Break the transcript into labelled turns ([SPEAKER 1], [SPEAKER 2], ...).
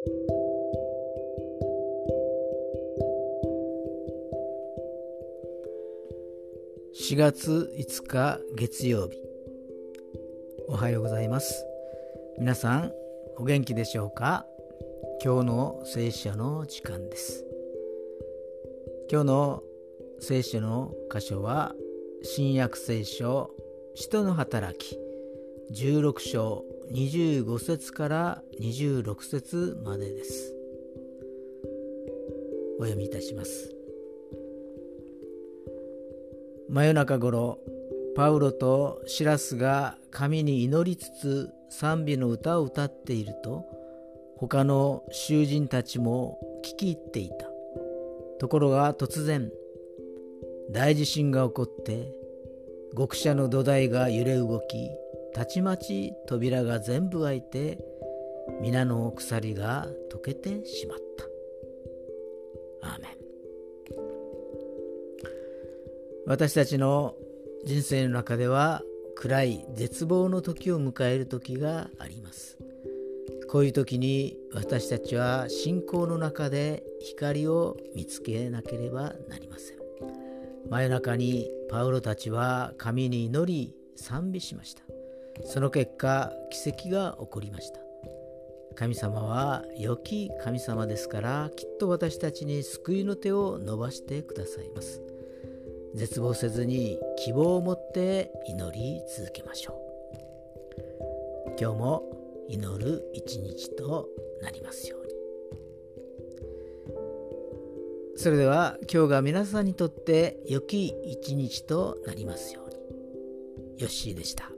[SPEAKER 1] 4月5日月曜日。おはようございます。皆さんお元気でしょうか？今日の聖書の時間です。今日の聖書の箇所は新約聖書使徒の働き16章25節から26節までです。お読みいたします。真夜中頃パウロとシラスが神に祈りつつ賛美の歌を歌っていると他の囚人たちも聞き入っていた。ところが突然大地震が起こって極者の土台が揺れ動きたちまち扉が全部開いて皆の鎖が溶けてしまった。アーメン。私たちの人生の中では暗い絶望の時を迎える時があります。こういう時に私たちは信仰の中で光を見つけなければなりません。真夜中にパウロたちは神に祈り賛美しました。その結果奇跡が起こりました。神様は良き神様ですからきっと私たちに救いの手を伸ばしてくださいます。絶望せずに希望を持って祈り続けましょう。今日も祈る一日となりますように。それでは今日が皆さんにとって良き一日となりますように。ヨッシーでした。